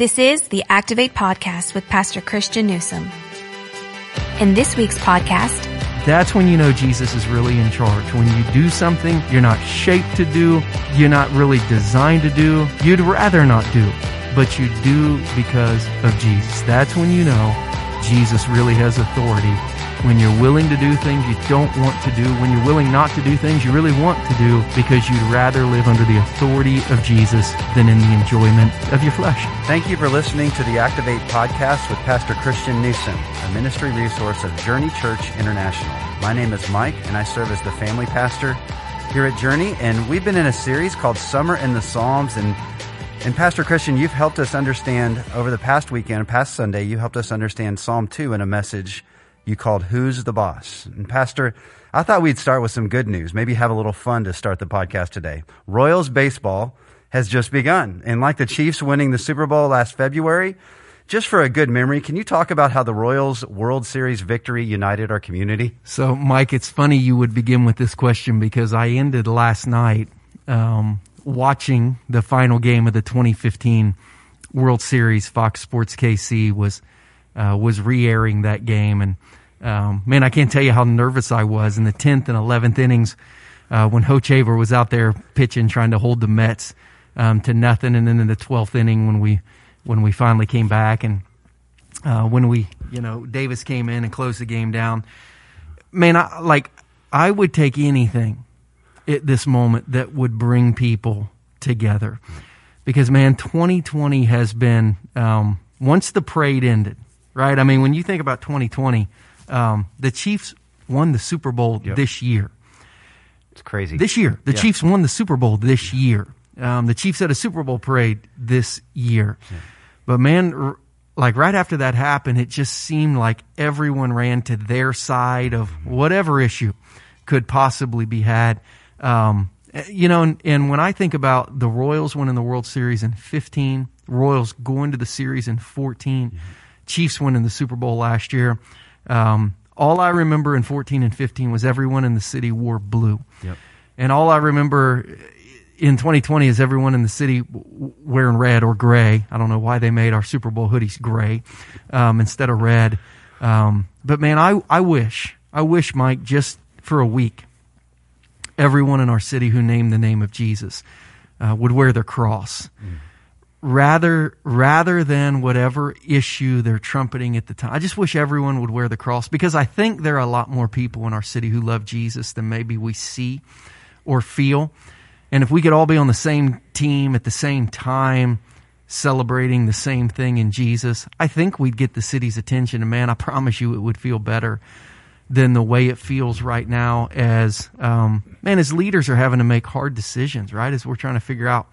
This is the Activate Podcast with Pastor Christian Newsom. In this week's podcast, that's when you know Jesus is really in charge. When you do something you're not shaped to do, you're not really designed to do, you'd rather not do, but you do because of Jesus. That's when you know Jesus really has authority when you're willing to do things you don't want to do, when you're willing not to do things you really want to do because you'd rather live under the authority of Jesus than in the enjoyment of your flesh. Thank you for listening to the Activate podcast with Pastor Christian Newsom, a ministry resource of Journey Church International. My name is Mike and I serve as the family pastor here at Journey and we've been in a series called Summer in the Psalms and and Pastor Christian, you've helped us understand over the past weekend, past Sunday, you helped us understand Psalm 2 in a message you called Who's the Boss? And Pastor, I thought we'd start with some good news, maybe have a little fun to start the podcast today. Royals baseball has just begun. And like the Chiefs winning the Super Bowl last February, just for a good memory, can you talk about how the Royals World Series victory united our community? So, Mike, it's funny you would begin with this question because I ended last night um, watching the final game of the 2015 World Series. Fox Sports KC was uh, was re-airing that game, and um, man, I can't tell you how nervous I was in the 10th and 11th innings uh, when Hochevar was out there pitching, trying to hold the Mets um, to nothing, and then in the 12th inning when we when we finally came back and uh, when we you know Davis came in and closed the game down. Man, I, like I would take anything at this moment that would bring people together, because man, 2020 has been um, once the parade ended, right? I mean, when you think about 2020 um, the Chiefs won the Super Bowl yep. this year. It's crazy. This year, the yeah. Chiefs won the Super Bowl this year. Um, the Chiefs had a Super Bowl parade this year. Yeah. But man, like right after that happened, it just seemed like everyone ran to their side of whatever issue could possibly be had. Um, you know, and, and, when I think about the Royals winning the World Series in 15, Royals going to the series in 14, mm-hmm. Chiefs winning the Super Bowl last year, um, all I remember in 14 and 15 was everyone in the city wore blue. Yep. And all I remember in 2020 is everyone in the city wearing red or gray. I don't know why they made our Super Bowl hoodies gray um, instead of red. Um, but man, I, I wish, I wish, Mike, just for a week, everyone in our city who named the name of Jesus uh, would wear their cross. Mm rather rather than whatever issue they're trumpeting at the time. I just wish everyone would wear the cross because I think there are a lot more people in our city who love Jesus than maybe we see or feel. And if we could all be on the same team at the same time celebrating the same thing in Jesus, I think we'd get the city's attention and man, I promise you it would feel better than the way it feels right now as um, man as leaders are having to make hard decisions, right? As we're trying to figure out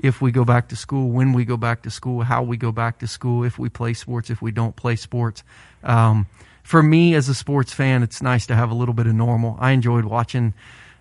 if we go back to school, when we go back to school, how we go back to school, if we play sports, if we don't play sports. Um, for me as a sports fan, it's nice to have a little bit of normal. I enjoyed watching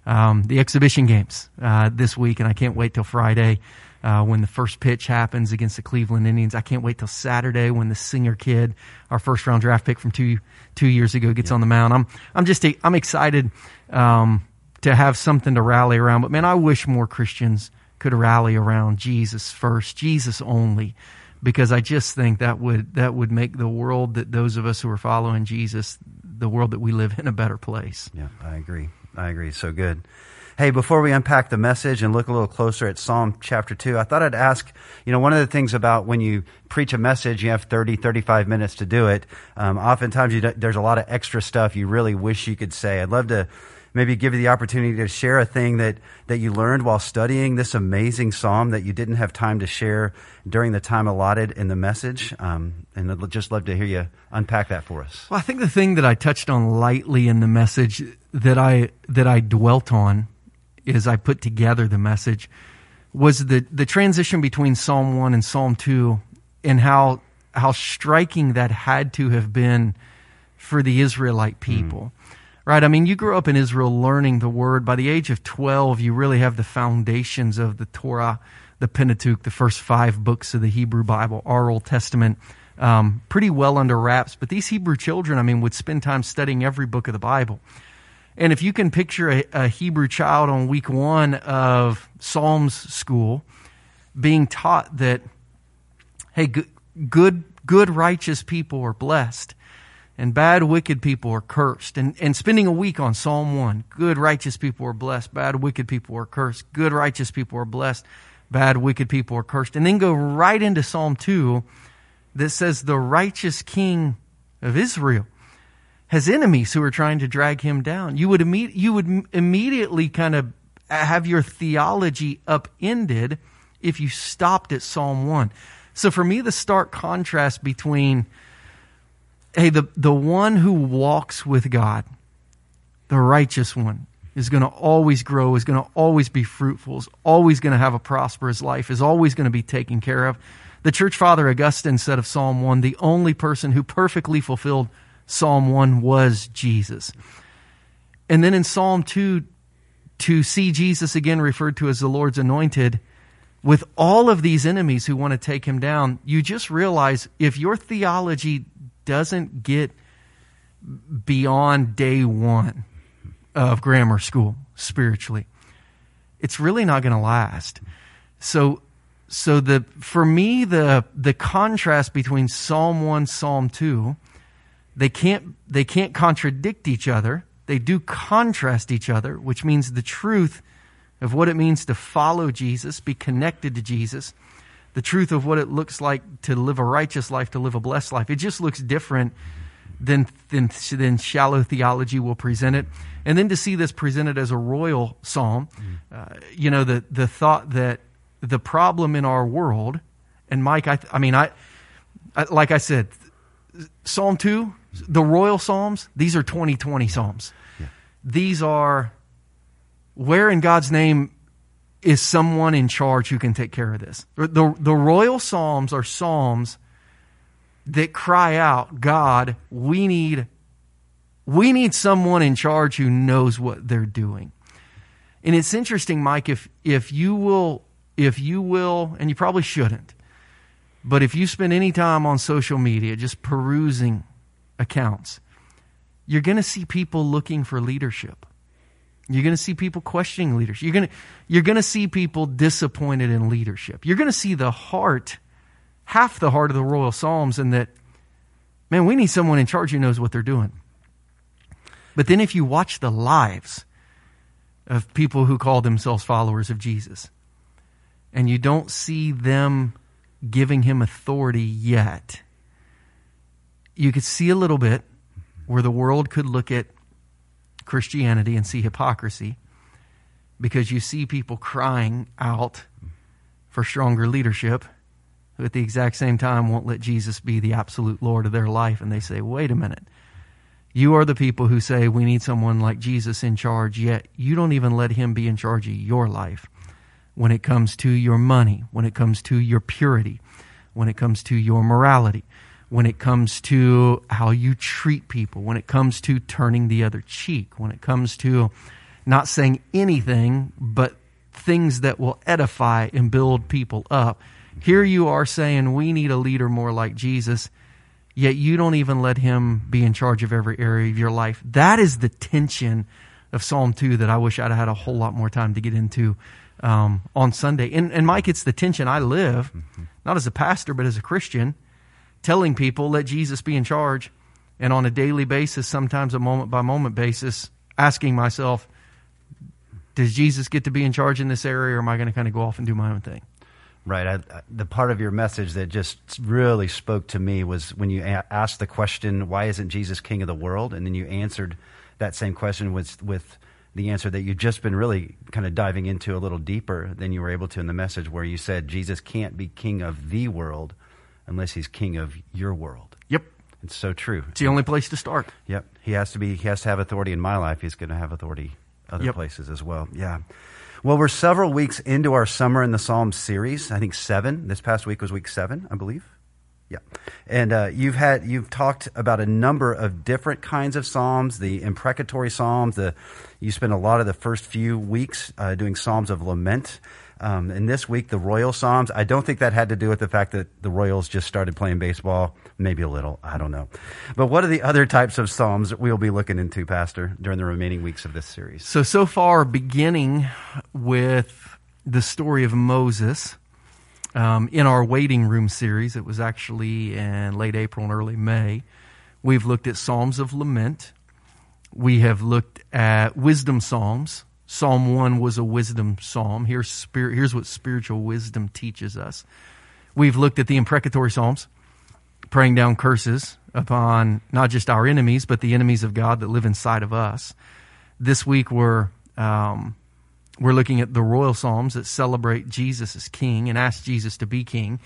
um, the exhibition games uh, this week, and I can't wait till Friday uh, when the first pitch happens against the Cleveland Indians. I can't wait till Saturday when the Singer kid, our first round draft pick from two two years ago, gets yeah. on the mound. I'm I'm just I'm excited um, to have something to rally around. But man, I wish more Christians could rally around Jesus first, Jesus only, because I just think that would that would make the world that those of us who are following Jesus, the world that we live in, a better place. Yeah, I agree. I agree. So good. Hey, before we unpack the message and look a little closer at Psalm chapter 2, I thought I'd ask, you know, one of the things about when you preach a message, you have 30, 35 minutes to do it. Um, oftentimes, you, there's a lot of extra stuff you really wish you could say. I'd love to maybe give you the opportunity to share a thing that, that you learned while studying this amazing psalm that you didn't have time to share during the time allotted in the message. Um, and I'd just love to hear you unpack that for us. Well, I think the thing that I touched on lightly in the message that I, that I dwelt on as I put together the message was the, the transition between Psalm 1 and Psalm 2 and how, how striking that had to have been for the Israelite people. Mm right? I mean, you grew up in Israel learning the word. By the age of 12, you really have the foundations of the Torah, the Pentateuch, the first five books of the Hebrew Bible, our Old Testament, um, pretty well under wraps. But these Hebrew children, I mean, would spend time studying every book of the Bible. And if you can picture a, a Hebrew child on week one of Psalms school being taught that Hey, good, good, good righteous people are blessed and bad wicked people are cursed. And, and spending a week on Psalm 1, good righteous people are blessed, bad wicked people are cursed. Good righteous people are blessed, bad wicked people are cursed. And then go right into Psalm 2 that says the righteous king of Israel has enemies who are trying to drag him down. You would, imme- you would immediately kind of have your theology upended if you stopped at Psalm 1. So for me, the stark contrast between hey, the, the one who walks with God, the righteous one, is going to always grow, is going to always be fruitful, is always going to have a prosperous life, is always going to be taken care of. The church father Augustine said of Psalm 1, the only person who perfectly fulfilled Psalm 1 was Jesus. And then in Psalm 2, to see Jesus again referred to as the Lord's anointed, with all of these enemies who want to take him down, you just realize if your theology doesn't get beyond day one of grammar school spiritually, it's really not going to last. So, so the for me the the contrast between Psalm one, Psalm two, they can't they can't contradict each other. They do contrast each other, which means the truth of what it means to follow Jesus, be connected to Jesus, the truth of what it looks like to live a righteous life, to live a blessed life. It just looks different than, than, than shallow theology will present it. And then to see this presented as a royal psalm, uh, you know, the, the thought that the problem in our world, and Mike, I, I mean, I, I, like I said, Psalm 2, the royal psalms, these are 2020 psalms. Yeah. These are where in God's name is someone in charge who can take care of this. The, the royal psalms are psalms that cry out, God, we need, we need someone in charge who knows what they're doing. And it's interesting, Mike, if, if you will, if you will, and you probably shouldn't, but if you spend any time on social media just perusing accounts, you're going to see people looking for leadership. You're going to see people questioning leadership. You're going to, you're going to see people disappointed in leadership. You're going to see the heart, half the heart of the royal psalms, and that, man, we need someone in charge who knows what they're doing. But then if you watch the lives of people who call themselves followers of Jesus, and you don't see them giving him authority yet, you could see a little bit where the world could look at Christianity and see hypocrisy because you see people crying out for stronger leadership who at the exact same time won't let Jesus be the absolute Lord of their life. And they say, wait a minute. You are the people who say we need someone like Jesus in charge, yet you don't even let him be in charge of your life when it comes to your money, when it comes to your purity, when it comes to your morality, when it comes to how you treat people, when it comes to turning the other cheek, when it comes to not saying anything but things that will edify and build people up. Here you are saying we need a leader more like Jesus, yet you don't even let him be in charge of every area of your life. That is the tension of Psalm 2 that I wish I'd had a whole lot more time to get into um, on Sunday. And, and Mike, it's the tension I live, mm-hmm. not as a pastor, but as a Christian telling people, let Jesus be in charge. And on a daily basis, sometimes a moment by moment basis, asking myself, does Jesus get to be in charge in this area or am I going to kind of go off and do my own thing? Right. I, the part of your message that just really spoke to me was when you a- asked the question, why isn't Jesus king of the world? And then you answered that same question with, with the answer that you've just been really kind of diving into a little deeper than you were able to in the message, where you said Jesus can't be king of the world unless he's king of your world. Yep. It's so true. It's the only place to start. Yep. He has to be he has to have authority in my life. He's going to have authority other yep. places as well. Yeah. Well, we're several weeks into our Summer in the Psalms series. I think seven. This past week was week seven, I believe. Yeah, and uh, you've had you've talked about a number of different kinds of psalms, the imprecatory psalms. The you spent a lot of the first few weeks uh, doing psalms of lament. Um, and this week, the Royal Psalms. I don't think that had to do with the fact that the Royals just started playing baseball. Maybe a little. I don't know. But what are the other types of Psalms that we'll be looking into, Pastor, during the remaining weeks of this series? So, so far, beginning with the story of Moses, Um, in our waiting room series, it was actually in late April and early May, we've looked at Psalms of Lament. We have looked at wisdom psalms. Psalm 1 was a wisdom psalm. Here's, spirit, here's what spiritual wisdom teaches us. We've looked at the imprecatory psalms, praying down curses upon not just our enemies, but the enemies of God that live inside of us. This week we're um, we're looking at the royal psalms that celebrate Jesus as king and ask Jesus to be king.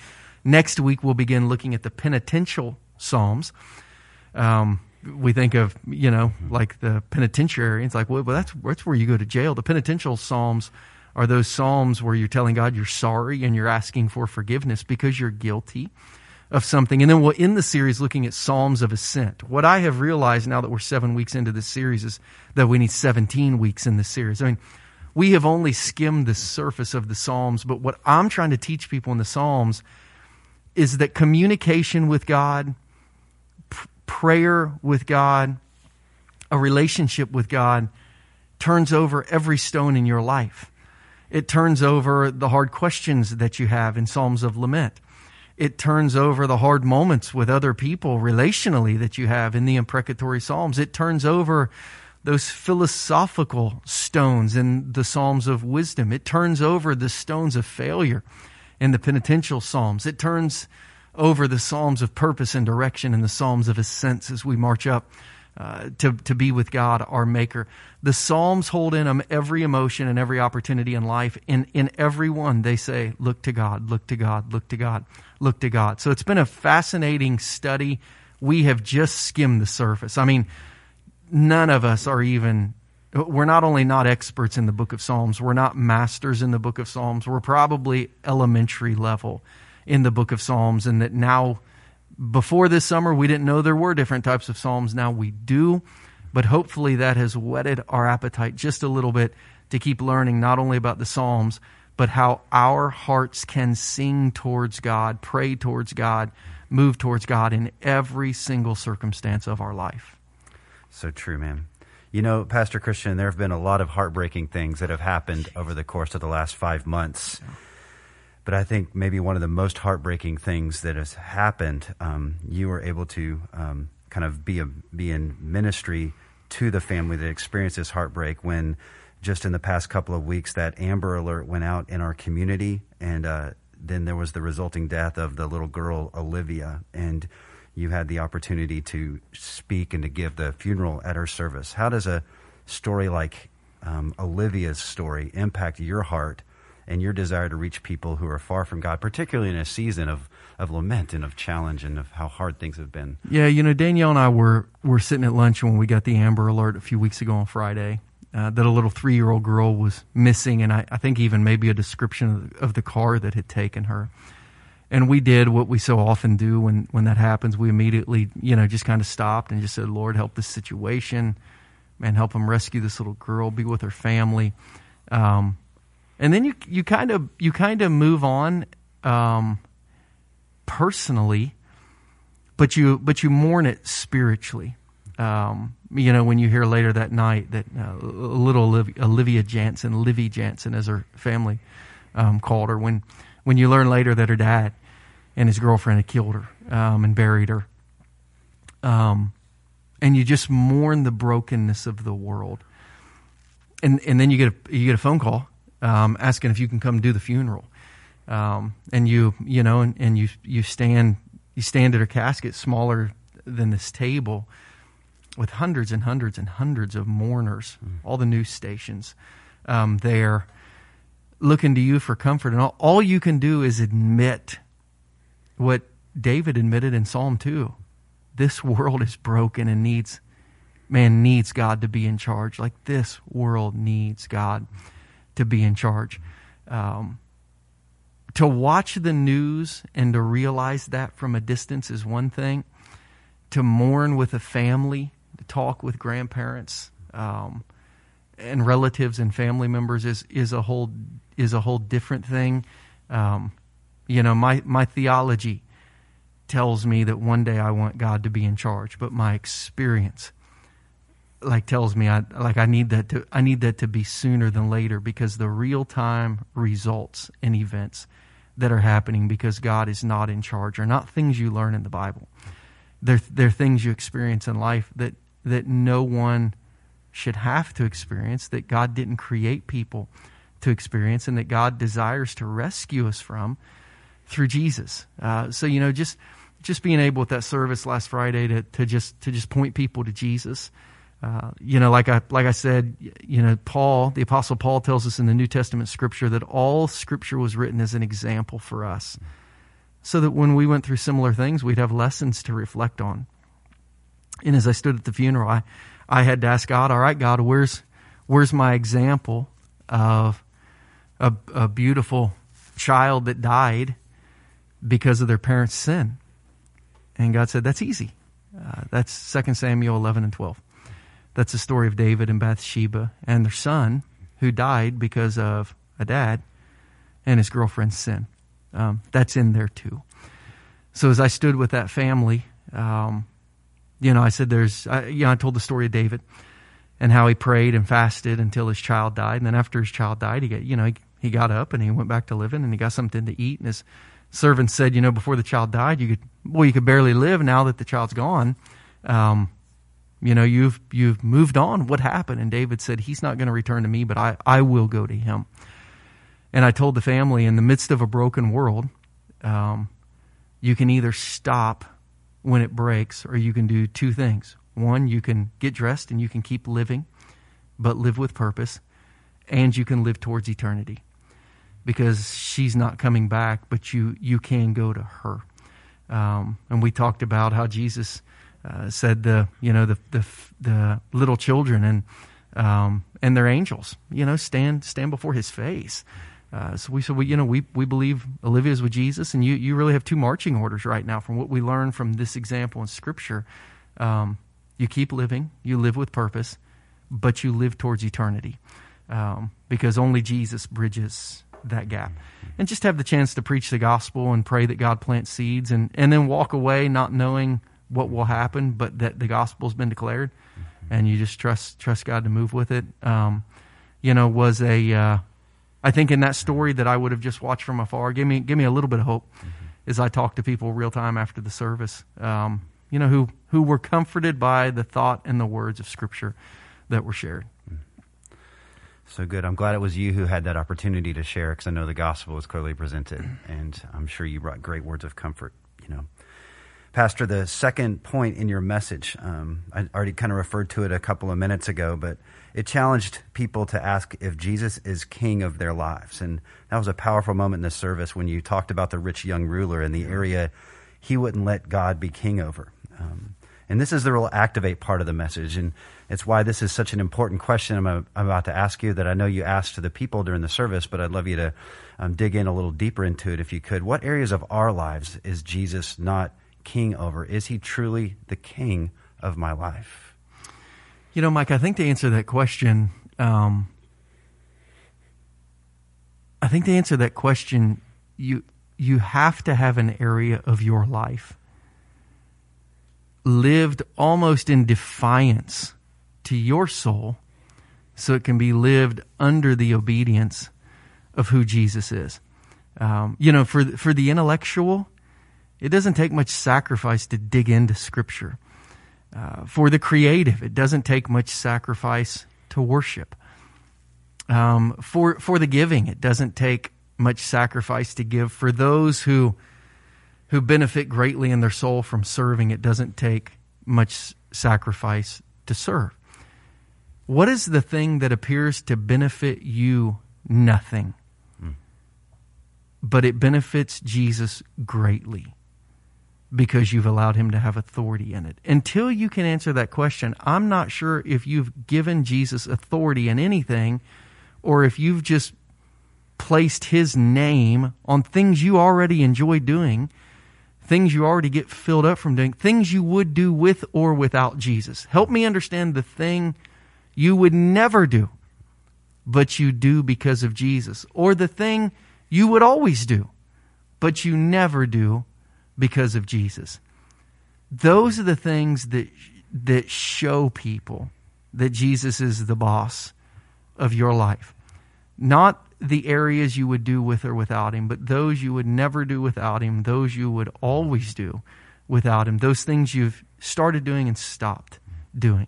Next week we'll begin looking at the penitential psalms. Um, we think of you know mm-hmm. like the penitentiary. It's like well, well that's that's where you go to jail. The penitential psalms are those psalms where you're telling God you're sorry and you're asking for forgiveness because you're guilty of something. And then we'll end the series looking at Psalms of Ascent. What I have realized now that we're seven weeks into this series is that we need 17 weeks in this series. I mean, we have only skimmed the surface of the Psalms, but what I'm trying to teach people in the Psalms is that communication with God, prayer with God, a relationship with God turns over every stone in your life. It turns over the hard questions that you have in Psalms of Lament it turns over the hard moments with other people relationally that you have in the imprecatory Psalms. It turns over those philosophical stones in the Psalms of wisdom. It turns over the stones of failure in the penitential Psalms. It turns over the Psalms of purpose and direction and the Psalms of ascent as we march up uh, to, to be with God, our Maker. The Psalms hold in them every emotion and every opportunity in life. In, in every one, they say, look to God, look to God, look to God, look to God. So it's been a fascinating study. We have just skimmed the surface. I mean, none of us are even, we're not only not experts in the book of Psalms, we're not masters in the book of Psalms. We're probably elementary level in the book of Psalms, and that now before this summer, we didn't know there were different types of Psalms. Now we do. But hopefully that has whetted our appetite just a little bit to keep learning not only about the Psalms, but how our hearts can sing towards God, pray towards God, move towards God in every single circumstance of our life. So true, man. You know, Pastor Christian, there have been a lot of heartbreaking things that have happened over the course of the last five months. But I think maybe one of the most heartbreaking things that has happened, um, you were able to um, kind of be a be in ministry to the family that experienced this heartbreak when just in the past couple of weeks that Amber Alert went out in our community, and uh, then there was the resulting death of the little girl Olivia, and you had the opportunity to speak and to give the funeral at her service. How does a story like um, Olivia's story impact your heart and your desire to reach people who are far from God, particularly in a season of, of lament and of challenge and of how hard things have been. Yeah, you know, Danielle and I were, were sitting at lunch when we got the Amber Alert a few weeks ago on Friday uh, that a little three year old girl was missing, and I, I think even maybe a description of the, of the car that had taken her. And we did what we so often do when, when that happens. We immediately, you know, just kind of stopped and just said, Lord, help this situation. Man, help them rescue this little girl, be with her family. Um, and then you you kind of you kind of move on um, personally, but you but you mourn it spiritually. Um, you know, when you hear later that night that uh, little Olivia, Olivia Jansen, Livy Jansen, as her family um, called her, when when you learn later that her dad and his girlfriend had killed her um, and buried her, um, and you just mourn the brokenness of the world, and and then you get a, you get a phone call um, asking if you can come do the funeral. Um, and you, you know, and, and you, you stand, you stand at her casket smaller than this table with hundreds and hundreds and hundreds of mourners, mm. all the news stations um, there looking to you for comfort. And all, all you can do is admit what David admitted in Psalm 2. This world is broken and needs, man needs God to be in charge. Like this world needs God to be in charge. Um, to watch the news and to realize that from a distance is one thing. To mourn with a family, to talk with grandparents um, and relatives and family members is is a whole is a whole different thing. Um, you know, my my theology tells me that one day I want God to be in charge, but my experience like tells me I like I need that to I need that to be sooner than later because the real time results and events that are happening because God is not in charge, are not things you learn in the Bible. They're, they're things you experience in life that, that no one should have to experience, that God didn't create people to experience, and that God desires to rescue us from through Jesus. Uh, so, you know, just just being able with that service last Friday to, to just to just point people to Jesus. Uh, you know, like I like I said, you know, Paul, the apostle Paul tells us in the New Testament scripture that all scripture was written as an example for us. So that when we went through similar things, we'd have lessons to reflect on. And as I stood at the funeral, I, I had to ask God, all right, God, where's where's my example of a, a beautiful child that died because of their parents' sin? And God said, that's easy. Uh, that's 2 Samuel 11 and 12. That's the story of David and Bathsheba and their son who died because of a dad and his girlfriend's sin. Um, that's in there too. So as I stood with that family, um, you know, I said, "There's," I, you know, I told the story of David and how he prayed and fasted until his child died, and then after his child died, he got, you know, he, he got up and he went back to living, and he got something to eat, and his servant said, "You know, before the child died, you could, well, you could barely live. Now that the child's gone, um, you know, you've you've moved on. What happened? And David said, He's not going to return to me, but I, I will go to him. And I told the family, in the midst of a broken world, um, you can either stop when it breaks, or you can do two things. One, you can get dressed and you can keep living, but live with purpose, and you can live towards eternity. Because she's not coming back, but you you can go to her. Um, and we talked about how Jesus uh, said the you know the the, the little children and um, and their angels you know stand stand before His face. Uh, so we said we you know we we believe Olivia's with Jesus, and you you really have two marching orders right now from what we learn from this example in Scripture. Um, you keep living, you live with purpose, but you live towards eternity, um, because only Jesus bridges that gap. And just have the chance to preach the gospel and pray that God plants seeds, and and then walk away not knowing what will happen, but that the gospel's been declared, and you just trust trust God to move with it. Um, you know, was a uh, I think in that story that I would have just watched from afar. Give me give me a little bit of hope mm-hmm. as I talk to people real time after the service. Um, you know, who who were comforted by the thought and the words of Scripture that were shared. So good. I'm glad it was you who had that opportunity to share because I know the gospel was clearly presented, and I'm sure you brought great words of comfort. You know. Pastor, the second point in your message, um, I already kind of referred to it a couple of minutes ago, but it challenged people to ask if Jesus is king of their lives. And that was a powerful moment in the service when you talked about the rich young ruler in the area he wouldn't let God be king over. Um, and this is the real activate part of the message. And it's why this is such an important question I'm, about to ask you that I know you asked to the people during the service, but I'd love you to um, dig in a little deeper into it if you could. What areas of our lives is Jesus not king over? Is he truly the king of my life? You know, Mike, I think to answer that question, um, I think to answer that question, you you have to have an area of your life lived almost in defiance to your soul, so it can be lived under the obedience of who Jesus is. Um, you know, for for the intellectual, it doesn't take much sacrifice to dig into Scripture. Uh, for the creative, it doesn't take much sacrifice to worship. Um, for for the giving, it doesn't take much sacrifice to give. For those who who benefit greatly in their soul from serving, it doesn't take much sacrifice to serve. What is the thing that appears to benefit you nothing, mm. but it benefits Jesus greatly? Because you've allowed him to have authority in it. Until you can answer that question, I'm not sure if you've given Jesus authority in anything or if you've just placed his name on things you already enjoy doing, things you already get filled up from doing, things you would do with or without Jesus. Help me understand the thing you would never do, but you do because of Jesus, or the thing you would always do, but you never do because of Jesus. Those are the things that, that show people that Jesus is the boss of your life. Not the areas you would do with or without him, but those you would never do without him, those you would always do without him, those things you've started doing and stopped doing.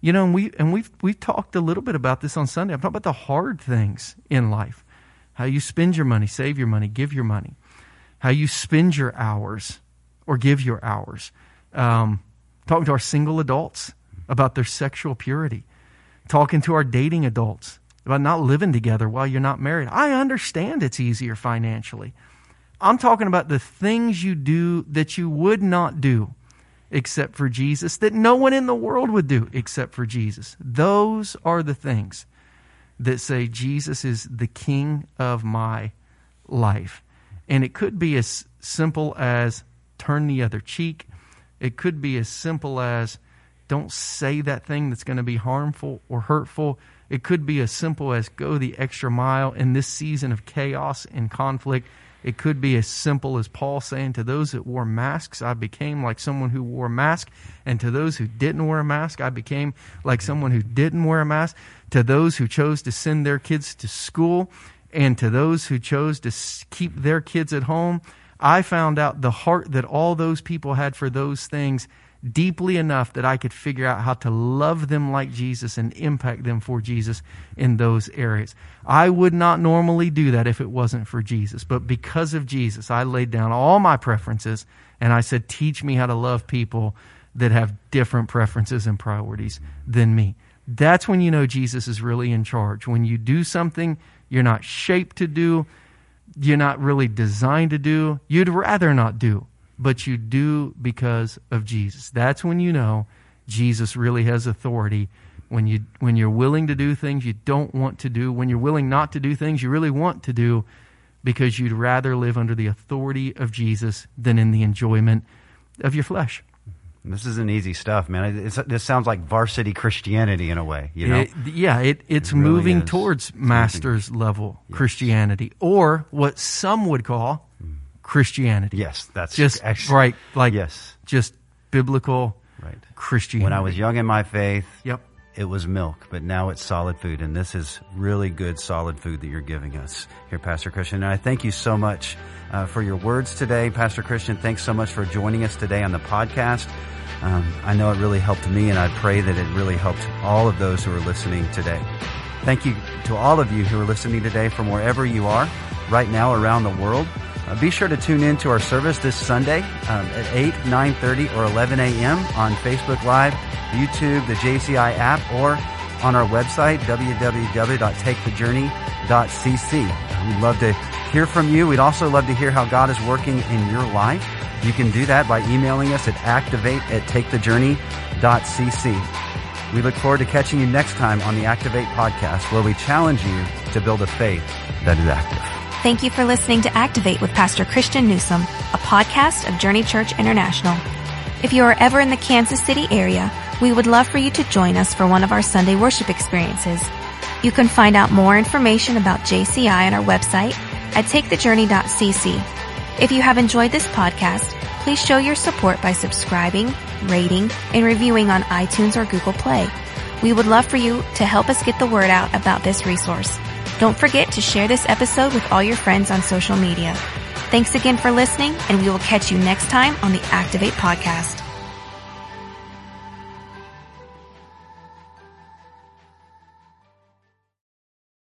You know, and we and we've we've talked a little bit about this on Sunday. I'm talking about the hard things in life. How you spend your money, save your money, give your money. How you spend your hours or give your hours. Um, talking to our single adults about their sexual purity. Talking to our dating adults about not living together while you're not married. I understand it's easier financially. I'm talking about the things you do that you would not do except for Jesus, that no one in the world would do except for Jesus. Those are the things that say Jesus is the king of my life. And it could be as simple as turn the other cheek. It could be as simple as don't say that thing that's going to be harmful or hurtful. It could be as simple as go the extra mile in this season of chaos and conflict. It could be as simple as Paul saying, To those that wore masks, I became like someone who wore a mask. And to those who didn't wear a mask, I became like someone who didn't wear a mask. To those who chose to send their kids to school, and to those who chose to keep their kids at home, I found out the heart that all those people had for those things deeply enough that I could figure out how to love them like Jesus and impact them for Jesus in those areas. I would not normally do that if it wasn't for Jesus, but because of Jesus, I laid down all my preferences and I said, Teach me how to love people that have different preferences and priorities than me. That's when you know Jesus is really in charge. When you do something you're not shaped to do, you're not really designed to do, you'd rather not do but you do because of Jesus. That's when you know Jesus really has authority. When you when you're willing to do things you don't want to do, when you're willing not to do things you really want to do because you'd rather live under the authority of Jesus than in the enjoyment of your flesh. This isn't easy stuff, man. It's, this sounds like varsity Christianity in a way, you know? It, yeah, it, it's it really moving towards master's level yes. Christianity, or what some would call Christianity. Yes, that's just actually, right. Like yes, just biblical right. Christianity. When I was young in my faith, yep, it was milk, but now it's solid food, and this is really good solid food that you're giving us here, Pastor Christian. And I thank you so much uh, for your words today, Pastor Christian. Thanks so much for joining us today on the podcast. Um, I know it really helped me, and I pray that it really helped all of those who are listening today. Thank you to all of you who are listening today from wherever you are right now around the world. Uh, be sure to tune in to our service this Sunday um, at 8, 9.30 or 11 a.m. on Facebook Live, YouTube, the JCI app, or on our website, www.takethejourney.cc. We'd love to hear from you. We'd also love to hear how God is working in your life. You can do that by emailing us at activate at takethejourney.cc. We look forward to catching you next time on the Activate podcast, where we challenge you to build a faith that is active. Thank you for listening to Activate with Pastor Christian Newsom, a podcast of Journey Church International. If you are ever in the Kansas City area, we would love for you to join us for one of our Sunday worship experiences. You can find out more information about JCI on our website at takethejourney.cc. If you have enjoyed this podcast, please show your support by subscribing, rating, and reviewing on iTunes or Google Play. We would love for you to help us get the word out about this resource. Don't forget to share this episode with all your friends on social media. Thanks again for listening, and we will catch you next time on the Activate Podcast.